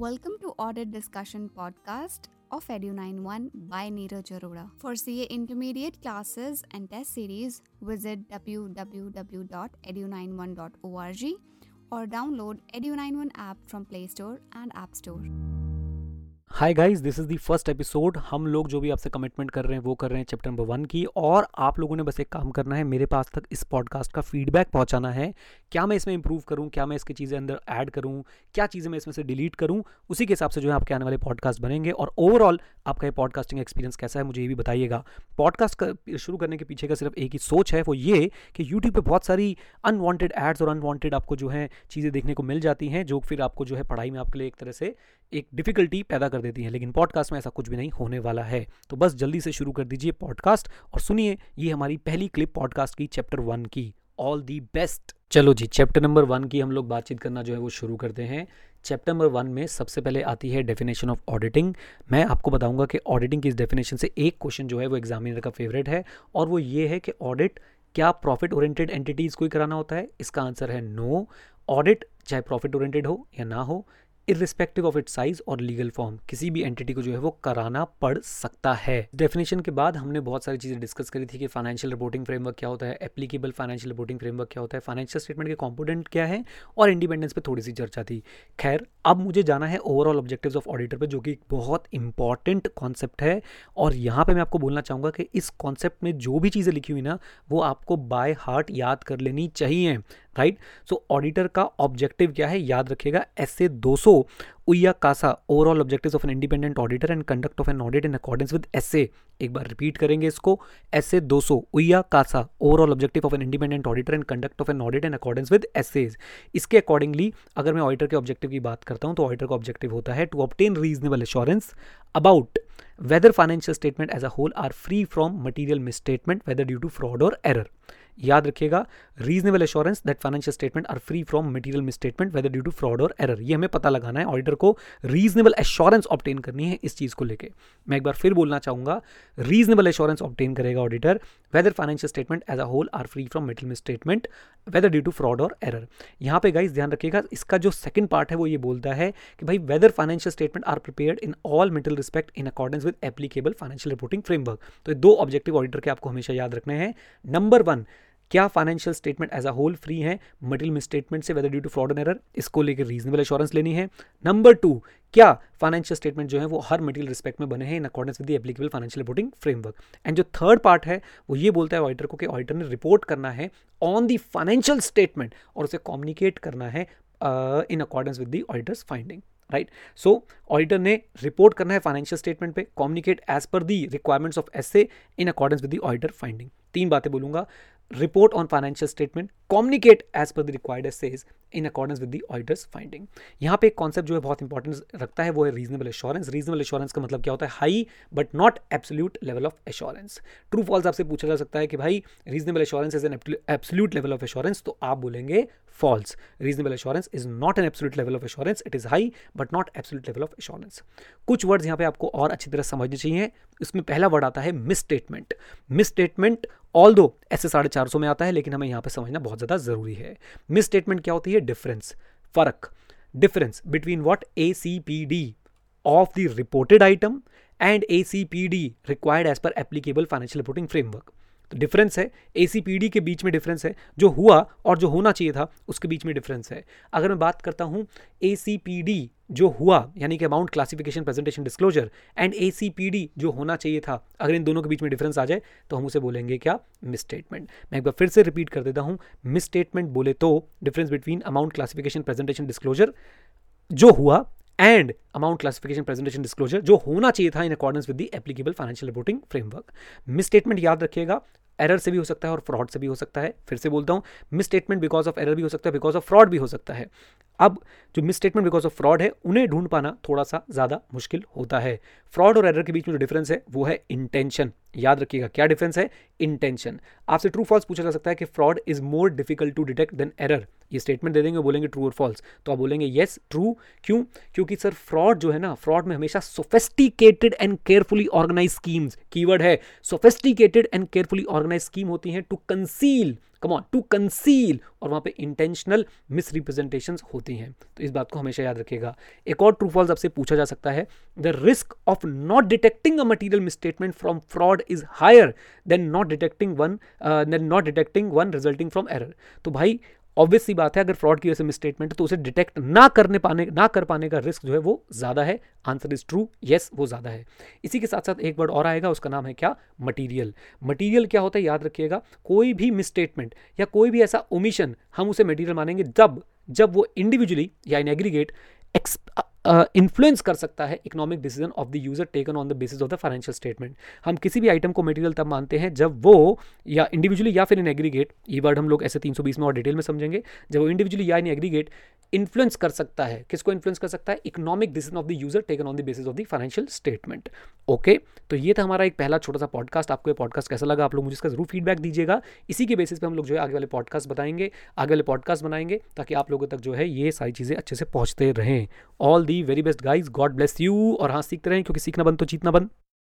Welcome to Audit Discussion Podcast of Edu91 by Neeraj Arora. For CA Intermediate classes and test series, visit www.edu91.org or download Edu91 app from Play Store and App Store. Hi guys this is the first episode हम लोग जो भी आपसे commitment कर रहे हैं, वो कर रहे हैं चैप्टर नंबर वन की और आप लोगों ने बस एक काम करना है, मेरे पास तक इस पॉडकास्ट का फीडबैक पहुंचाना है। क्या मैं इसमें इंप्रूव करूँ? क्या मैं इसकी चीज़ें अंदर ऐड करूँ? क्या चीज़ें मैं इसमें से डिलीट करूँ? उसी के हिसाब से जो है आपके आने वाले पॉडकास्ट बनेंगे और ओवरऑल आपका ये पॉडकास्टिंग एक्सपीरियंस कैसा है, मुझे ये भी बताइएगा। पॉडकास्ट शुरू करने के पीछे का सिर्फ़ एक ही सोच है, वो ये कि यूट्यूब पर बहुत सारी अनवांटेड एड्स और अनवांटेड आपको जो है चीज़ें देखने को मिल जाती हैं, जो फिर आपको जो है पढ़ाई में आपके लिए एक तरह से एक डिफ़िकल्टी पैदा कर देती है, लेकिन पॉडकास्ट में ऐसा कुछ भी नहीं होने वाला है। तो बस जल्दी से शुरू कर दीजिए पॉडकास्ट और सुनिए ये हमारी पहली क्लिप पॉडकास्ट की चैप्टर वन की। ऑल दी बेस्ट चलो जी चैप्टर नंबर वन की हम लोग बातचीत करना जो है वो शुरू करते हैं। चैप्टर नंबर वन में सबसे पहले आती है डेफिनेशन ऑफ़ ऑडिटिंग मैं आपको बताऊँगा कि ऑडिटिंग की इस डेफिनेशन से एक क्वेश्चन जो है वो एग्जामिनर का फेवरेट है और वो ये है कि ऑडिट क्या प्रॉफिट ओरिएंटेड एंटिटीज़ को ही कराना होता है? इसका आंसर है नो ऑडिट चाहे प्रॉफिट ओरिएंटेड हो या ना हो इरिस्पेक्टिव ऑफ़ इट साइज़ और लीगल फॉर्म किसी भी एंटिटी को जो है वो कराना पड़ सकता है। डेफिनेशन के बाद हमने बहुत सारी चीज़ें डिस्कस करी थी कि फाइनेंशियल रिपोर्टिंग फ्रेमवर्क क्या होता है एप्लीकेबल फाइनेंशियल रिपोर्टिंग फ्रेमवर्क क्या होता है फाइनेंशियल स्टेटमेंट के कॉम्पोनेंट क्या है, और इंडिपेंडेंस पर थोड़ी सी चर्चा थी। खैर, अब मुझे जाना है ओवरऑल ऑब्जेक्टिव ऑफ़ ऑडिटर पर जो कि बहुत इंपॉर्टेंट कॉन्सेप्ट है, और यहाँ पर मैं आपको बोलना चाहूँगा कि इस कॉन्सेप्ट में जो भी चीज़ें लिखी हुई ना, वो आपको बाय हार्ट याद कर लेनी चाहिए राइट सो ऑडिटर का ऑब्जेक्टिव क्या है, याद रखिएगा, ऐसे 200 उया Kasa overall objectives of an independent auditor and conduct of an audit in accordance with SA एक बार रिपीट करेंगे इसको. ऐसे 200 उया Kasa overall objective of an independent auditor and conduct of an audit in accordance with S इसके accordingly अगर मैं auditor के ऑब्जेक्टिव की बात करता हूँ तो ऑडिटर का ऑब्जेक्टिव होता है to obtain reasonable assurance about whether financial statement as a whole are free from material misstatement, whether due to fraud or error. याद रखिएगा reasonable assurance that financial statement are free from material misstatement whether due to fraud और error ये हमें पता लगाना है auditor को reasonable assurance obtain करनी है इस चीज़ को लेके। मैं एक बार फिर बोलना चाहूँगा रीजनेबल एश्योरेंस ऑप्टेन करेगा auditor whether financial statement as a whole are free from material misstatement whether due to fraud और एरर यहाँ पे गाइस ध्यान रखिएगा, इसका जो सेकंड पार्ट है वो ये बोलता है कि भाई whether financial statement are prepared in all material respect in accordance with applicable financial reporting framework तो दो ऑब्जेक्टिव ऑडिटर के आपको हमेशा याद रखने हैं। नंबर वन क्या financial statement as a whole free है? मटेरियल मिसस्टेटमेंट से whether due to fraud and error इसको लेकर रीजनेबल एश्योरेंस लेनी है। नंबर टू क्या फाइनेंशियल स्टेटमेंट जो है, वो हर मटेरियल रिस्पेक्ट में बने हैं in accordance with the applicable financial reporting framework and जो थर्ड पार्ट है, वो ये बोलता है ऑडिटर को कि ऑडिटर ने रिपोर्ट करना है ऑन द फाइनेंशियल स्टेटमेंट और उसे कम्युनिकेट करना है in accordance with the auditor's finding right so auditor ने रिपोर्ट करना है फाइनेंशियल स्टेटमेंट पे communicate as per the requirements of SA in accordance with the auditor finding तीन बातें बोलूँगा। Report on financial statement, communicate as per the required essays in accordance with the auditor's finding यहाँ पे एक concept जो है बहुत इंपॉर्टेंस रखता है, वो है रीजनेबल एश्योरेंस रीजनेबल एश्योरेंस का मतलब क्या होता है? High but not absolute level of assurance true false आपसे पूछा जा सकता है कि भाई reasonable assurance is an absolute level of assurance तो आप बोलेंगे false reasonable assurance is not an absolute level of assurance it is high but not absolute level of assurance कुछ वर्ड्स यहाँ पे आपको और अच्छी तरह समझने चाहिए। इसमें पहला वर्ड आता है misstatement misstatement all दो ऐसे साढ़े चार सौ में आता है, लेकिन हमें यहाँ पर समझना बहुत ज़्यादा ज़रूरी है। मिस स्टेटमेंट क्या होती है? डिफरेंस फ़र्क. Difference between what A C P D of the reported item and A C P D required as per applicable financial reporting framework तो डिफरेंस है ए के बीच में डिफरेंस है। जो हुआ और जो होना चाहिए था, उसके बीच में डिफरेंस है। अगर मैं बात करता हूँ एसीपीडी जो हुआ, यानी कि amount classification presentation disclosure and ए जो होना चाहिए था, अगर इन दोनों के बीच में डिफरेंस आ जाए तो हम उसे बोलेंगे क्या? मिस स्टेटमेंट मैं एक बार फिर से रिपीट कर देता हूँ। मिस स्टेटमेंट बोले तो difference between amount classification presentation disclosure जो हुआ and amount classification presentation disclosure जो होना चाहिए था in accordance with the applicable financial reporting framework misstatement याद रखिएगा। एरर से भी हो सकता है और फ्रॉड से भी हो सकता है। फिर से बोलता हूँ misstatement because of error भी हो सकता है, बिकॉज़ ऑफ़ फ्रॉड भी हो सकता है। अब जो misstatement because of fraud है, उन्हें ढूंढ पाना थोड़ा सा ज़्यादा मुश्किल होता है। फ्रॉड और एरर के बीच में जो डिफरेंस है, वो है इंटेंशन याद रखिएगा, क्या डिफरेंस है? इंटेंशन आपसे ट्रू फॉल्स पूछा जा सकता है कि fraud is more difficult to detect than error ये स्टेटमेंट दे देंगे, बोलेंगे ट्रू और फॉल्स तो आप बोलेंगे येस ट्रू क्यों? क्योंकि सर फ्रॉड जो है ना फ्रॉड में हमेशा sophisticated and carefully organise schemes keyword है। Sophisticated and carefully organise scheme होती हैं to conceal come on to conceal और वहाँ पे इंटेंशनल मिसरिप्रेजेंटेशन होती हैं। तो इस बात को हमेशा याद रखिएगा। एक और ट्रू फॉल्स आपसे पूछा जा सकता है। The risk of not detecting a material misstatement from fraud is higher than not detecting one than not detecting one resulting from error तो भाई ऑब्वियस सी बात है, अगर फ्रॉड की वजह से मिसस्टेटमेंट है तो उसे डिटेक्ट ना करने पाने, ना कर पाने का रिस्क जो है वो ज़्यादा है। आंसर इज़ ट्रू येस वो ज़्यादा है। इसी के साथ साथ एक वर्ड और आएगा, उसका नाम है क्या? मटीरियल मटीरियल क्या होता है, याद रखिएगा, कोई भी मिसस्टेटमेंट या कोई भी ऐसा ओमिशन हम उसे मटीरियल मानेंगे जब जब वो इंडिविजुअली या इन एग्रीगेट इन्फ्लुएंस uh, कर सकता है economic decision of the user taken on the basis of the financial statement हम किसी भी आइटम को मटेरियल तब मानते हैं जब वो या इंडिविजुअली या फिर इन एग्रीगेट ये वर्ड हम लोग ऐसे 320 में और डिटेल में समझेंगे जब वो इंडिविजुअली या इन एग्रीगेट इन्फ्लुएंस कर सकता है। किसको इन्फ्लुएंस कर सकता है? Economic decision of the user taken on the basis of the financial statement okay तो ये था हमारा एक पहला छोटा सा पॉडकास्ट आपको ये पॉडकास्ट कैसा लगा? आप लोग मुझे इसका ज़रूर फीडबैक दीजिएगा। इसी के बेसिस पे हम लोग जो है आगे वाले पॉडकास्ट बताएँगे। आगे वाले पॉडकास्ट बनाएँगे ताकि आप लोगों तक जो है ये सारी चीज़ें अच्छे से पहुँचते रहें। All the very best guys God bless you और हाँ सीखते रहें क्योंकि सीखना बंद तो जीतना बंद।